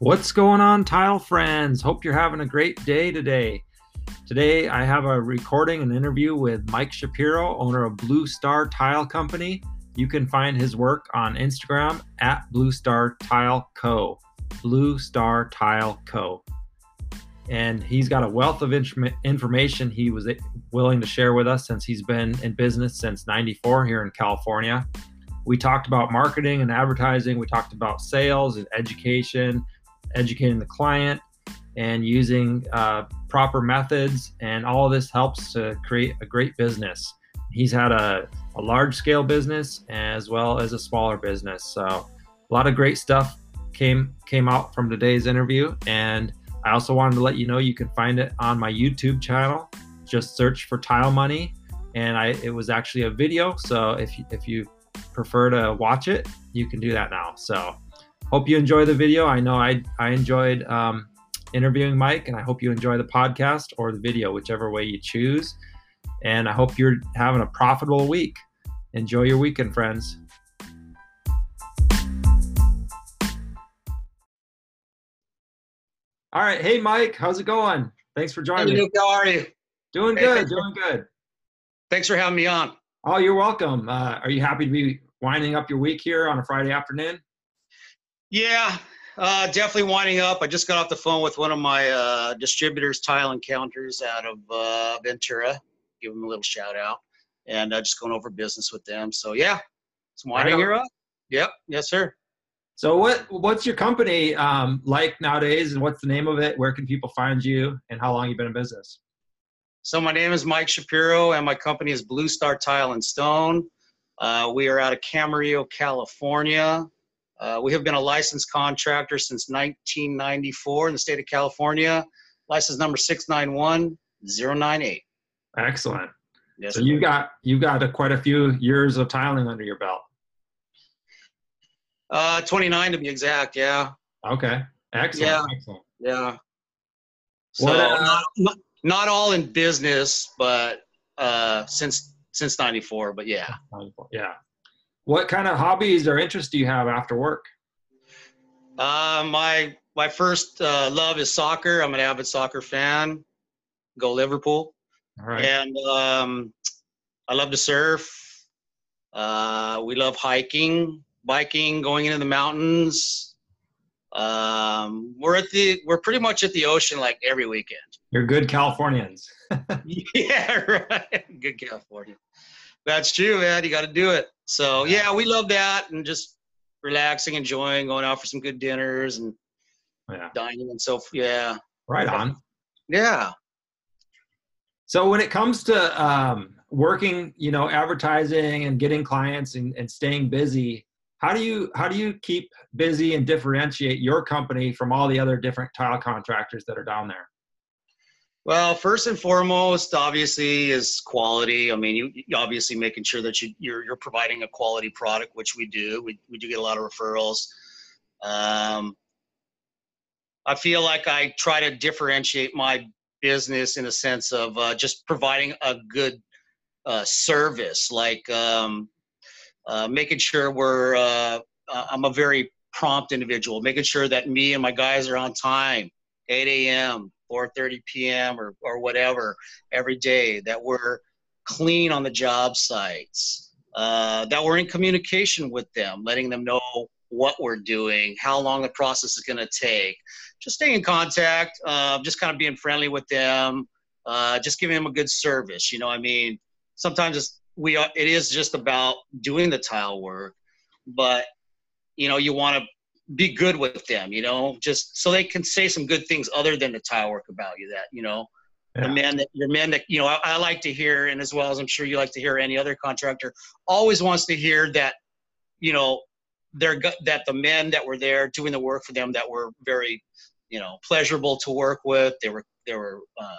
What's going on, tile friends? Hope you're having a great day today. Today, I have a recording and interview with Mike Shapiro, owner of Blue Star Tile Company. You can find his work on Instagram at Blue Star Tile Co. Blue Star Tile Co. And he's got a wealth of information he was willing to share with us since he's been in business since 94 here in California. We talked about marketing and advertising, we talked about sales and education, educating the client, and using uh, proper methods. And all this helps to create a great business. He's had a, a large scale business as well as a smaller business. So a lot of great stuff came came out from today's interview. And I also wanted to let you know you can find it on my YouTube channel. Just search for Tile Money. And I it was actually a video. So if if you prefer to watch it, you can do that now. So hope you enjoy the video. I know I I enjoyed um, interviewing Mike, and I hope you enjoy the podcast or the video, whichever way you choose. And I hope you're having a profitable week. Enjoy your weekend, friends. All right. Hey, Mike, how's it going? Thanks for joining hey, me. How are you? Doing good. Hey, doing good. Thanks for having me on. Oh, you're welcome. Uh, are you happy to be winding up your week here on a Friday afternoon? Yeah, uh, definitely winding up. I just got off the phone with one of my uh, distributors, Tile Encounters, out of uh, Ventura. Give them a little shout out, and uh, just going over business with them. So yeah, it's winding her up. Yep, yes, sir. So what what's your company um, like nowadays, and what's the name of it? Where can people find you, and how long you been in business? So my name is Mike Shapiro, and my company is Blue Star Tile and Stone. Uh, we are out of Camarillo, California. Uh, we have been a licensed contractor since 1994 in the state of California. License number 691098. Excellent. Yes, so you got you got a, quite a few years of tiling under your belt. Uh, 29 to be exact. Yeah. Okay. Excellent. Yeah. Excellent. Yeah. So what, uh, not, not, all in business, but uh, since since '94. But yeah. 94. Yeah. What kind of hobbies or interests do you have after work? Uh, my my first uh, love is soccer. I'm an avid soccer fan. Go Liverpool. All right. And um, I love to surf. Uh, we love hiking, biking, going into the mountains. Um, we're at the we're pretty much at the ocean like every weekend. You're good Californians. yeah, right. Good California. That's true, man. You got to do it. So yeah, we love that and just relaxing, enjoying, going out for some good dinners and yeah. dining and so yeah. Right on. Yeah. So when it comes to um, working, you know, advertising and getting clients and, and staying busy, how do you how do you keep busy and differentiate your company from all the other different tile contractors that are down there? Well, first and foremost, obviously, is quality. I mean, you, you obviously making sure that you, are you're, you're providing a quality product, which we do. We, we do get a lot of referrals. Um, I feel like I try to differentiate my business in a sense of uh, just providing a good uh, service, like um, uh, making sure we're. Uh, uh, I'm a very prompt individual, making sure that me and my guys are on time, 8 a.m. 4:30 p.m. or or whatever every day. That we're clean on the job sites. Uh, that we're in communication with them, letting them know what we're doing, how long the process is going to take. Just staying in contact, uh, just kind of being friendly with them, uh, just giving them a good service. You know, I mean, sometimes it's, we are, it is just about doing the tile work, but you know, you want to be good with them, you know, just so they can say some good things other than the tile work about you. That you know, yeah. the men that your men that you know, I, I, like to hear, and as well as I'm sure you like to hear, any other contractor always wants to hear that, you know, they're that the men that were there doing the work for them that were very, you know, pleasurable to work with. They were they were uh,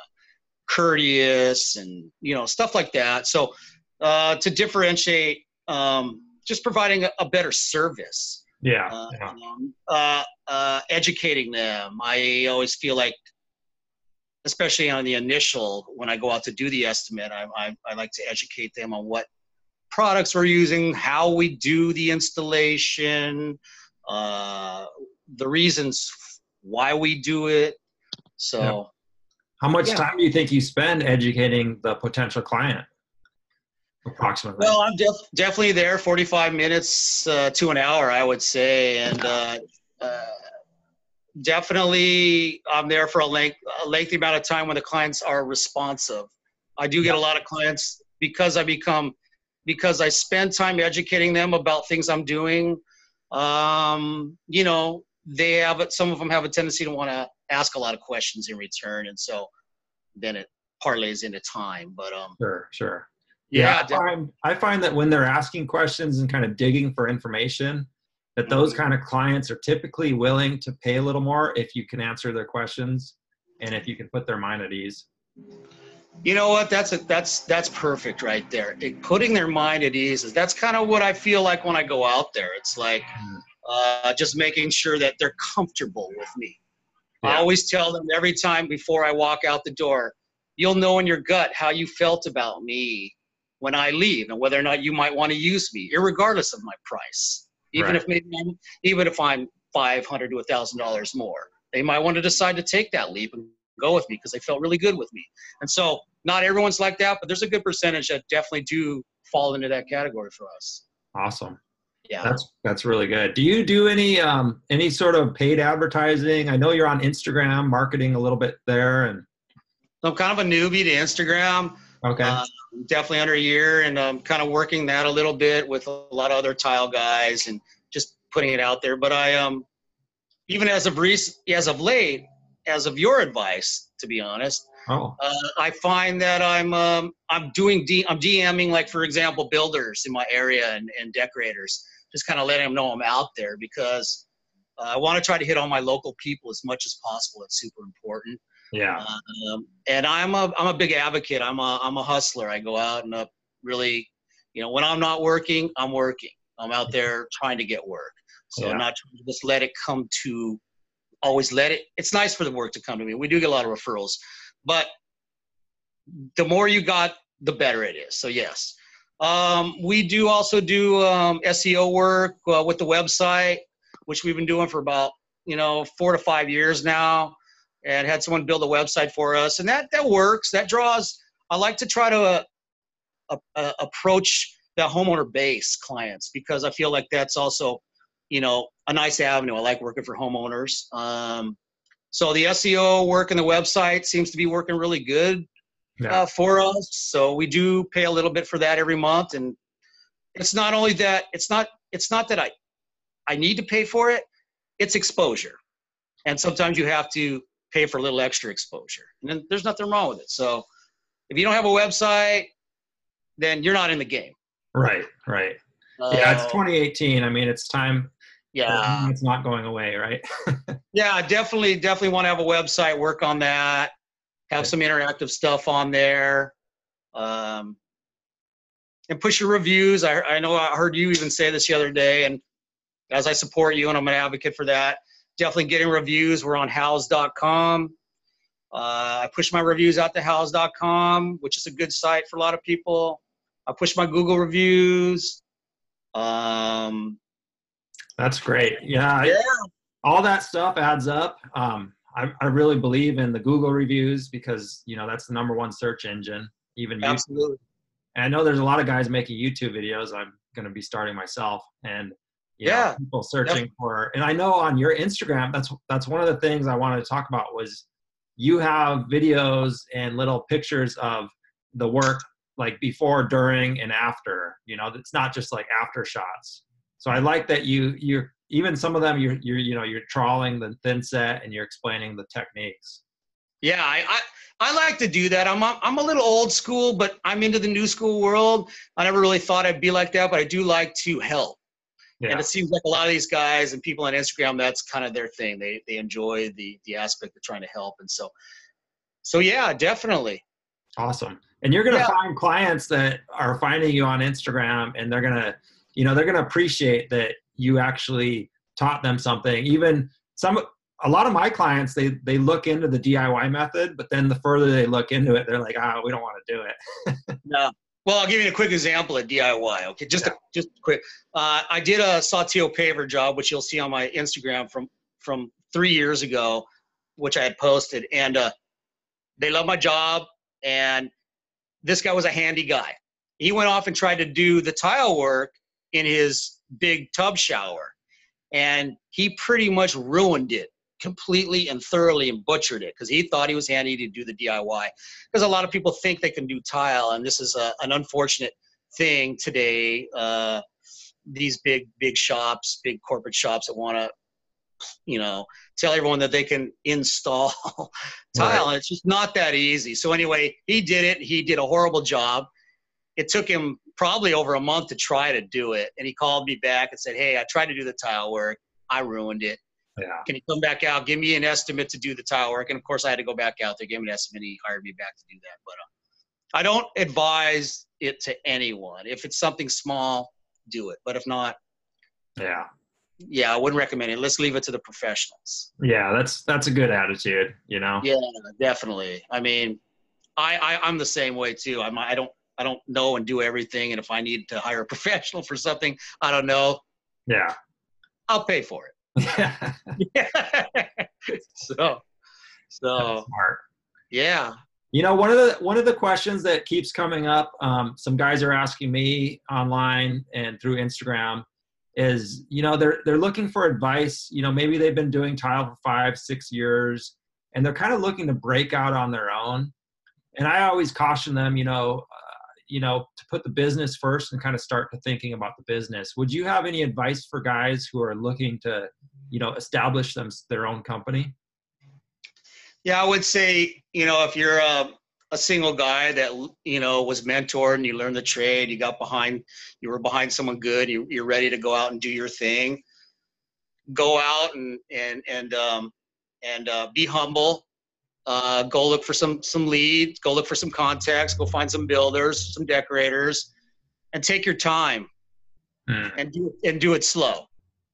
courteous and you know stuff like that. So uh, to differentiate, um, just providing a, a better service yeah, uh, yeah. Um, uh, uh, educating them. I always feel like, especially on the initial, when I go out to do the estimate, I, I, I like to educate them on what products we're using, how we do the installation, uh, the reasons why we do it. So, yeah. how much yeah. time do you think you spend educating the potential client? Approximately. Well, I'm def- definitely there 45 minutes uh, to an hour, I would say. And uh, uh, definitely I'm there for a, length, a lengthy amount of time when the clients are responsive. I do get a lot of clients because I become because I spend time educating them about things I'm doing. Um, you know, they have some of them have a tendency to want to ask a lot of questions in return, and so then it parlays into time. But um, sure, sure. Yeah, yeah I, find, I find that when they're asking questions and kind of digging for information, that those mm-hmm. kind of clients are typically willing to pay a little more if you can answer their questions and if you can put their mind at ease. You know what? That's a, that's that's perfect right there. It, putting their mind at ease is that's kind of what I feel like when I go out there. It's like mm. uh, just making sure that they're comfortable with me. Yeah. I always tell them every time before I walk out the door, you'll know in your gut how you felt about me when I leave and whether or not you might want to use me, regardless of my price. Even right. if maybe I'm, even if I'm five hundred to a thousand dollars more, they might want to decide to take that leap and go with me because they felt really good with me. And so not everyone's like that, but there's a good percentage that definitely do fall into that category for us. Awesome. Yeah. That's that's really good. Do you do any um any sort of paid advertising? I know you're on Instagram marketing a little bit there and I'm kind of a newbie to Instagram. Okay. Uh, definitely under a year and I'm kind of working that a little bit with a lot of other tile guys and just putting it out there. But I um even as of recent as of late, as of your advice, to be honest. Oh. Uh, I find that I'm um, I'm doing D, I'm DMing like for example builders in my area and, and decorators, just kind of letting them know I'm out there because uh, I want to try to hit all my local people as much as possible. It's super important. Yeah. Um, and I'm a I'm a big advocate. I'm a I'm a hustler. I go out and uh, really, you know, when I'm not working, I'm working. I'm out there trying to get work. So yeah. not just let it come to always let it. It's nice for the work to come to me. We do get a lot of referrals, but the more you got, the better it is. So yes, um, we do also do um, SEO work uh, with the website, which we've been doing for about you know four to five years now, and had someone build a website for us, and that that works. That draws. I like to try to uh, uh, approach the homeowner base clients because I feel like that's also you know, a nice avenue. I like working for homeowners. Um, so the SEO work and the website seems to be working really good yeah. uh, for us. So we do pay a little bit for that every month, and it's not only that it's not it's not that I I need to pay for it. It's exposure, and sometimes you have to pay for a little extra exposure, and then there's nothing wrong with it. So if you don't have a website, then you're not in the game. Right, right. Uh, yeah, it's 2018. I mean, it's time yeah it's not going away right yeah definitely definitely want to have a website work on that have some interactive stuff on there um, and push your reviews I, I know i heard you even say this the other day and as i support you and i'm an advocate for that definitely getting reviews we're on houzz.com uh, i push my reviews out to houzz.com which is a good site for a lot of people i push my google reviews um, that's great. Yeah. Yeah. All that stuff adds up. Um, I, I really believe in the Google reviews because you know that's the number one search engine. Even absolutely. YouTube. And I know there's a lot of guys making YouTube videos. I'm going to be starting myself, and yeah, know, people searching for. And I know on your Instagram, that's that's one of the things I wanted to talk about was you have videos and little pictures of the work like before, during, and after. You know, it's not just like after shots. So I like that you you're even some of them you're you're you know you're troweling the thin set and you're explaining the techniques. Yeah, I, I, I like to do that. I'm a, I'm a little old school, but I'm into the new school world. I never really thought I'd be like that, but I do like to help. Yeah. And it seems like a lot of these guys and people on Instagram, that's kind of their thing. They they enjoy the the aspect of trying to help, and so so yeah, definitely. Awesome. And you're gonna yeah. find clients that are finding you on Instagram, and they're gonna you know they're going to appreciate that you actually taught them something even some a lot of my clients they they look into the diy method but then the further they look into it they're like ah oh, we don't want to do it no well i'll give you a quick example of diy okay just yeah. a, just quick uh, i did a saltillo paver job which you'll see on my instagram from from three years ago, which I had posted, and uh, they love my job. And this guy was a handy guy. He went off and tried to do the tile work in his big tub shower, and he pretty much ruined it completely and thoroughly and butchered it because he thought he was handy to do the DIY. Because a lot of people think they can do tile, and this is a, an unfortunate thing today. Uh, these big big shops, big corporate shops that want to, you know, tell everyone that they can install tile, right. and it's just not that easy. So anyway, he did it. He did a horrible job. It took him probably over a month to try to do it, and he called me back and said, "Hey, I tried to do the tile work. I ruined it. Yeah. Can you come back out? Give me an estimate to do the tile work." And of course, I had to go back out there, give him an estimate. He hired me back to do that, but. Uh, I don't advise it to anyone. If it's something small, do it. But if not, yeah, yeah, I wouldn't recommend it. Let's leave it to the professionals. Yeah, that's that's a good attitude. You know. Yeah, definitely. I mean, I, I I'm the same way too. I'm I don't I don't know and do everything, and if I need to hire a professional for something I don't know, yeah, I'll pay for it. Yeah. so, so smart. Yeah, you know, one of the one of the questions that keeps coming up, um, some guys are asking me online and through Instagram, is you know they're they're looking for advice. You know, maybe they've been doing tile for five, six years, and they're kind of looking to break out on their own. And I always caution them, you know, you know, to put the business first and kind of start to thinking about the business. Would you have any advice for guys who are looking to, you know, establish them their own company? Yeah, I would say, you know, if you're a, a single guy that, you know, was mentored and you learned the trade, you got behind, you were behind someone good, you, you're ready to go out and do your thing, go out and, and, and, um, and uh, be humble. Uh, go look for some, some leads, go look for some contacts, go find some builders, some decorators, and take your time mm. and do, and do it slow.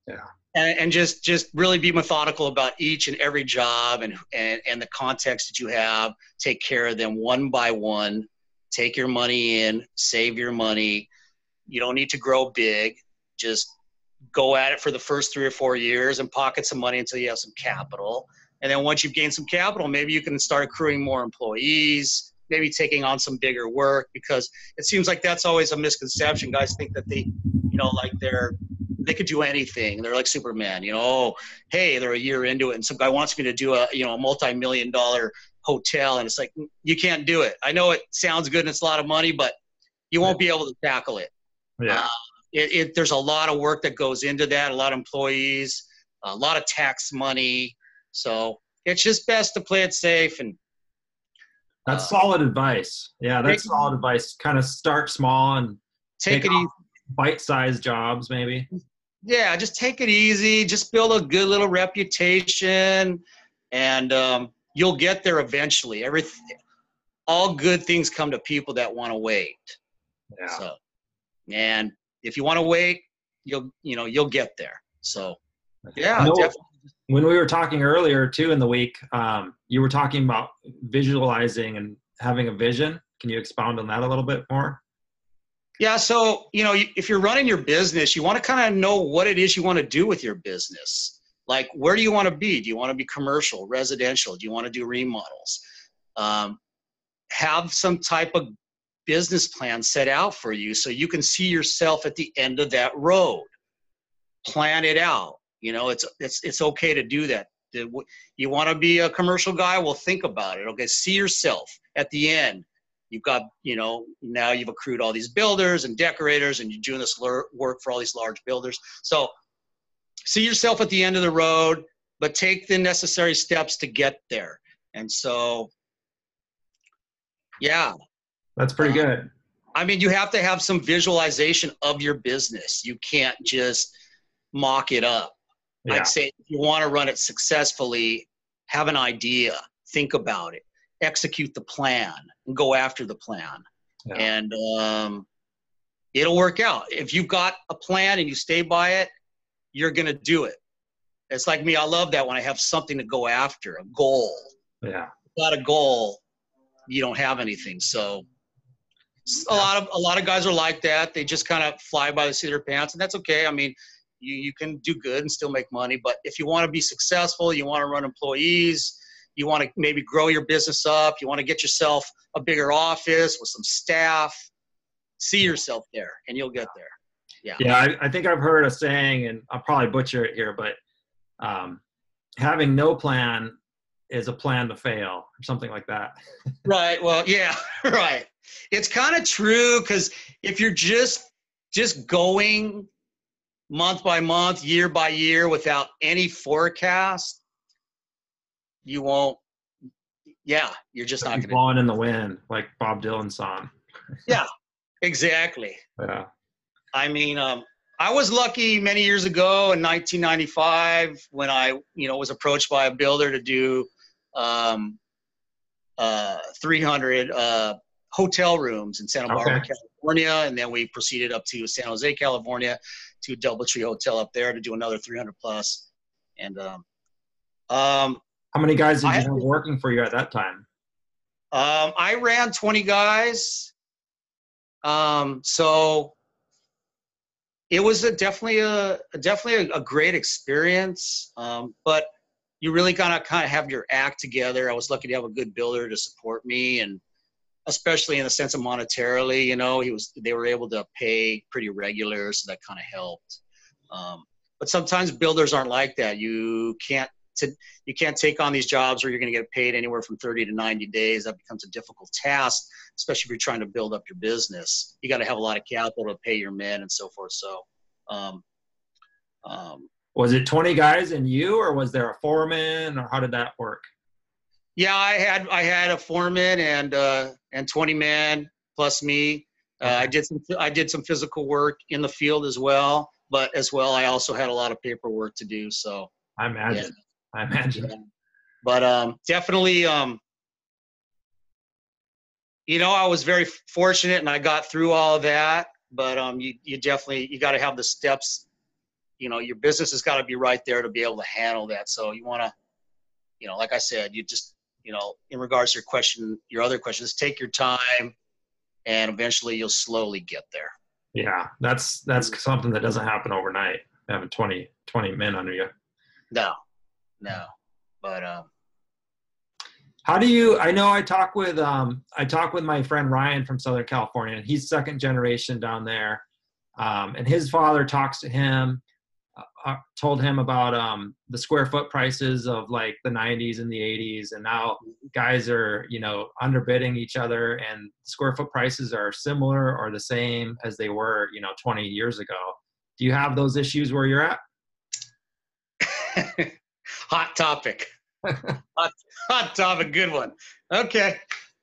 Yeah. And, and, just just really be methodical about each and every job and, and and the context that you have. Take care of them one by one. Take your money in save your money. You don't need to grow big. Just go at it for the first three or four years and pocket some money until you have some capital and then once you've gained some capital maybe you can start accruing more employees maybe taking on some bigger work because it seems like that's always a misconception guys think that they you know like they're they could do anything. They're like Superman, you know. Oh, hey, they're a year into it, and some guy wants me to do a you know a multi-million dollar hotel, and it's like you can't do it. I know it sounds good and it's a lot of money, but you won't be able to tackle it. Yeah. Uh, it, it, there's a lot of work that goes into that. A lot of employees, a lot of tax money. So it's just best to play it safe and. That's uh, solid advice. Yeah, that's solid advice. Kind of start small and take, take it easy bite-sized jobs maybe yeah just take it easy just build a good little reputation and um, you'll get there eventually everything all good things come to people that want to wait yeah. so and if you want to wait you'll you know you'll get there so yeah definitely. When we were talking earlier too in the week um, you were talking about visualizing and having a vision can you expound on that a little bit more yeah, so you know, if you're running your business, you want to kind of know what it is you want to do with your business. Like, where do you want to be? Do you want to be commercial, residential? Do you want to do remodels? Um, have some type of business plan set out for you so you can see yourself at the end of that road. Plan it out. You know, it's it's it's okay to do that. You want to be a commercial guy? Well, think about it. Okay, see yourself at the end. You've got you know now you've accrued all these builders and decorators and you're doing this work for all these large builders. So see yourself at the end of the road but take the necessary steps to get there. And so yeah. That's pretty um, good. I mean you have to have some visualization of your business. You can't just mock it up yeah. i'd say if you want to run it successfully have an idea think about it execute the plan and go after the plan. Yeah. And um, it'll work out. If you've got a plan and you stay by it, you're going to do it. It's like me. I love that when I have something to go after, a goal. Yeah. Without a goal, you don't have anything. So a lot of a lot of guys are like that. They just kind of fly by the seat of their pants, and that's okay. I mean, you, you can do good and still make money. But if you want to be successful, you want to run employees, you want to maybe grow your business up, you want to get yourself a bigger office with some staff, see yourself there and you'll get there. Yeah. Yeah. I, I think I've heard a saying, and I'll probably butcher it here, but um, having no plan is a plan to fail or something like that. right. Well, yeah, right. It's kind of true because if you're just just going month by month, year by year without any forecast, you won't. Yeah, you're just not going to blowing in the wind like Bob Dylan song. yeah, exactly. Yeah. I mean, um, I was lucky many years ago in 1995 when I, you know, was approached by a builder to do um, uh, 300 uh, hotel rooms in Santa Barbara, okay. California, and then we proceeded up to San Jose, California, to a DoubleTree Hotel up there to do another 300 plus. And um, um, how many guys did you have working for you at that time? Um, I ran 20 guys. Um, so it was a definitely a, a definitely a, a, great experience. Um, but you really gotta kind of have your act together. I was lucky to have a good builder to support me, and especially in the sense of monetarily, you know, he was they were able to pay pretty regular, so that kind of helped. Um, but sometimes builders aren't like that. You can't to, you can't take on these jobs where you're going to get paid anywhere from 30 to 90 days. That becomes a difficult task, especially if you're trying to build up your business. You got to have a lot of capital to pay your men and so forth. So, um, um, was it 20 guys and you, or was there a foreman, or how did that work? Yeah, I had I had a foreman and uh, and 20 men plus me. Uh, I did some I did some physical work in the field as well, but as well I also had a lot of paperwork to do. So I imagine. Yeah. I imagine. Yeah. But um, definitely, um, you know, I was very fortunate and I got through all of that. But um, you you definitely you got to have the steps you know your business has got to be right there to be able to handle that so you want to you know like i said you just you know in regards to your question your other questions take your time and eventually you'll slowly get there. Yeah that's that's something that doesn't happen overnight having 20 20 men under you. No no but um how do you i know i talk with um i talk with my friend ryan from southern california and he's second generation down there. Um, and his father talks to him uh, uh, told him about um, the square foot prices of like the 90s and the 80s and now guys are you know underbidding each other and square foot prices are similar or the same as they were you know 20 years ago. Do you have those issues where you're at? Hot topic. Hot, hot topic good one. Okay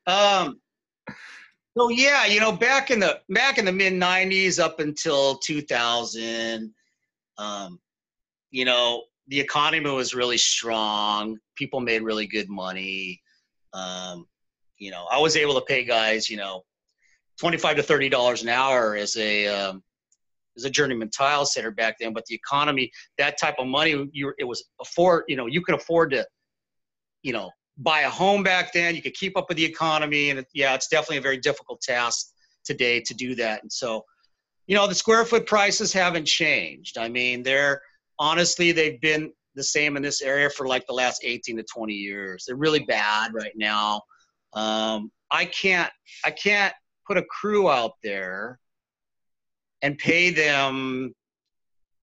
um so yeah you know back in the back in the mid 90s up until 2000 um, you know, the economy was really strong. People made really good money. Um, you know, I was able to pay guys, you know, twenty-five to thirty dollars an hour as a um, as a journeyman tile setter back then. But the economy, that type of money, you it was afford. You know, you could afford to, you know, buy a home back then. You could keep up with the economy, and yeah, it's definitely a very difficult task today to do that. And so, you know, the square foot prices haven't changed. I mean, they're honestly, they've been the same in this area for like the last 18 to 20 years. They're really bad right now. Um, I can't, I can't put a crew out there and pay them,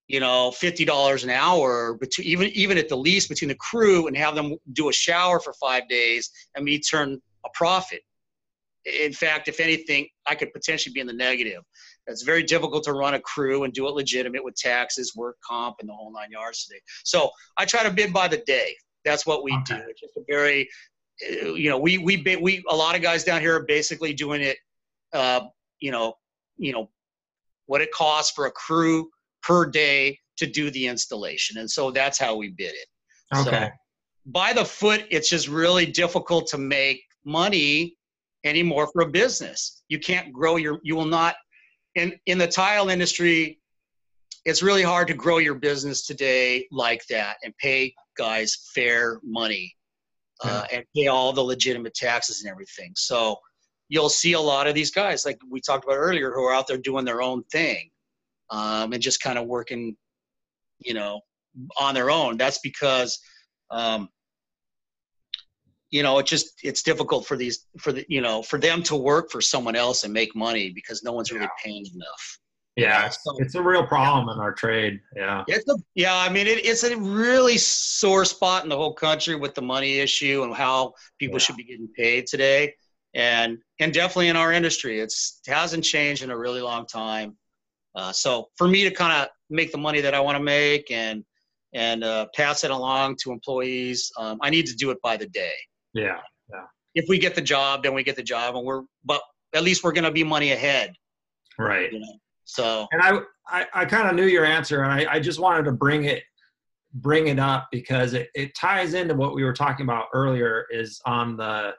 you know, fifty dollars an hour, between even even at the least between the crew and have them do a shower for five days and me turn a profit. In fact, if anything, I could potentially be in the negative. It's very difficult to run a crew and do it legitimate with taxes, work comp, and the whole nine yards today. So I try to bid by the day. That's what we okay. do. It's just a very, uh, you know, we we we a lot of guys down here are basically doing it, uh, you know, you know, what it costs for a crew per day to do the installation, and so that's how we bid it. Okay. So by the foot, it's just really difficult to make money anymore for a business. You can't grow your. You will not in in the tile industry it's really hard to grow your business today like that and pay guys fair money uh, and pay all the legitimate taxes and everything so you'll see a lot of these guys like we talked about earlier who are out there doing their own thing um, and just kind of working you know, on their own. That's because, um, you know, it just it's difficult for these for the you know for them to work for someone else and make money because no one's really Yeah. paying enough. Yeah, So- it's a real problem in our trade. Yeah. It's a, yeah, I mean, it, it's a really sore spot in the whole country with the money issue and how people Yeah. should be getting paid today, and and definitely in our industry, it's it hasn't changed in a really long time. Uh, so for me to kind of make the money that I want to make and and uh, pass it along to employees, um, I need to do it by the day. Yeah. Yeah. If we get the job, then we get the job, and we're but at least we're going to be money ahead. Right. You know, so And I, I, I kind of knew your answer, and I, I just wanted to bring it, bring it up because it, it ties into what we were talking about earlier. Is on the,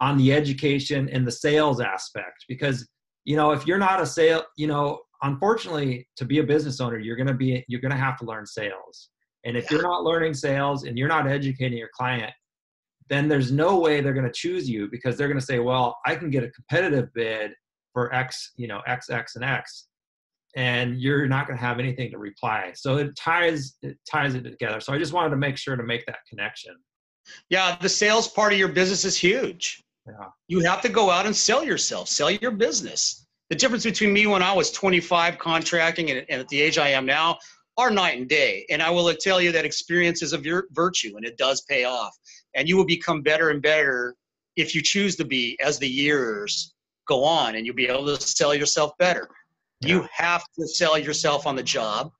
on the education and the sales aspect. Because you know, if you're not a sale, you know, unfortunately, to be a business owner, you're gonna be, you're gonna have to learn sales. And if you're not learning sales and you're not educating your client, then there's no way they're going to choose you because they're going to say, well, I can get a competitive bid for X, you know, X, X, and X, and you're not going to have anything to reply. So it ties it ties it together. So I just wanted to make sure to make that connection. Yeah, the sales part of your business is huge. Yeah. You have to go out and sell yourself, sell your business. The difference between me when I was 25 contracting and, and at the age I am now are night and day. And I will tell you that experience is a vir- virtue and it does pay off. And you will become better and better if you choose to be as the years go on and you'll be able to sell yourself better. You have to sell yourself on the job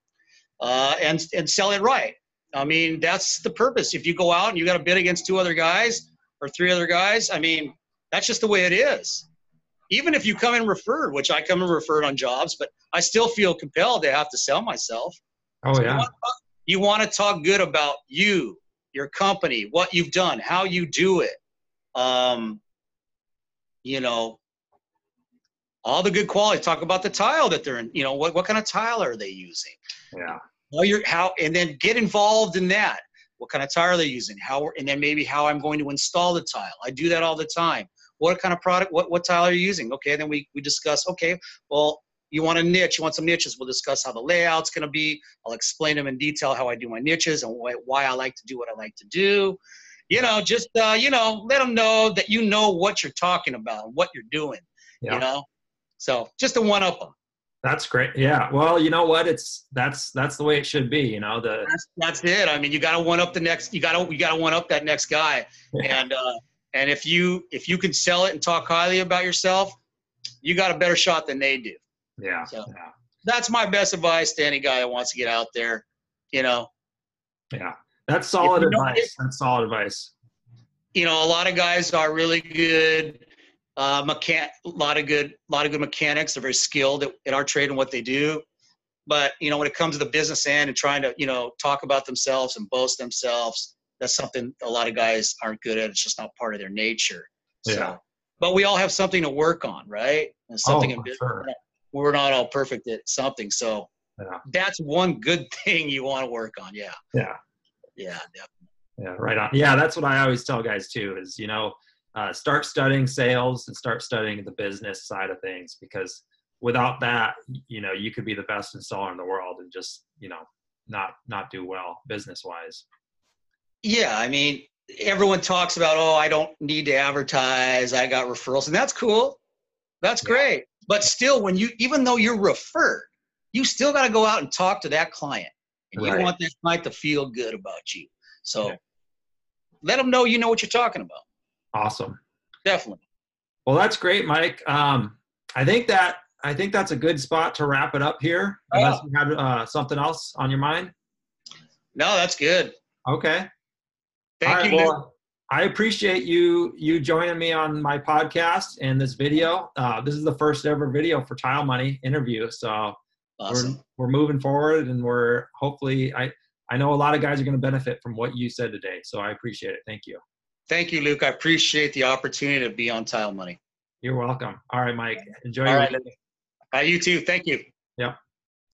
uh, and, and sell it right. I mean, that's the purpose. If you go out and you got to bid against two other guys or three other guys, I mean, that's just the way it is. Even if you come in referred, which I come in referred on jobs, but I still feel compelled to have to sell myself. Oh You yeah. you want to talk good about you, your company, what you've done, how you do it. Um, you know, all the good qualities. Talk about the tile that they're in. You know, what, what kind of tile are they using? Yeah. How you're how, and then get involved in that. What kind of tile are they using? How, and then maybe how I'm going to install the tile. I do that all the time. What kind of product? What what tile are you using? Okay, then we we discuss. Okay, well, you want a niche. You want some niches. We'll discuss how the layout's going to be. I'll explain them in detail how I do my niches and why, why I like to do what I like to do. You know, just uh, you know, let them know that you know what you're talking about, and what you're doing. Yeah. You know, so just to one up them. That's great. Yeah. Well, you know what? It's that's that's the way it should be. You know the That's that's it. I mean, you got to one up the next. You got to you got to one up that next guy. And uh, and if you if you can sell it and talk highly about yourself, you got a better shot than they do. Yeah. So- Yeah. That's my best advice to any guy that wants to get out there. You know, Yeah. That's solid advice. That's solid advice. you know, a lot of guys are really good. Uh, mechan- a lot of good, a lot of good mechanics. They're very skilled at, at our trade and what they do. But you know, when it comes to the business end and trying to, you know, talk about themselves and boast themselves, that's something a lot of guys aren't good at. It's just not part of their nature. So, Yeah. but we all have something to work on, right? And something Oh, in business. sure. We're not all perfect at something. So Yeah. that's one good thing you want to work on. Yeah. Yeah. Yeah. Definitely. Yeah, right on. Yeah, that's what I always tell guys too. Is you know, uh, start studying sales and start studying the business side of things because without that, you know, you could be the best installer in the world and just you know not not do well business wise. Yeah, I mean, everyone talks about, oh, I don't need to advertise. I got referrals, and that's cool. That's Yeah. great. But still, when you, even though you're referred, you still got to go out and talk to that client, and you want that client to feel good about you. So Yeah. let them know you know what you're talking about. Awesome. Definitely. Well, that's great, Mike. Um, I think that I think that's a good spot to wrap it up here. Unless you had uh, something else on your mind. No, that's good. Okay. Thank right, you. Well, I appreciate you you joining me on my podcast and this video. Uh, this is the first ever video for Tile Money interview, so Awesome. we're we're moving forward, and we're hopefully I I know a lot of guys are going to benefit from what you said today, so I appreciate it. Thank you. Thank you, Luke. I appreciate the opportunity to be on Tile Money. You're welcome. All right, Mike. Enjoy All your right. week. Uh, you too. Thank you. Yep.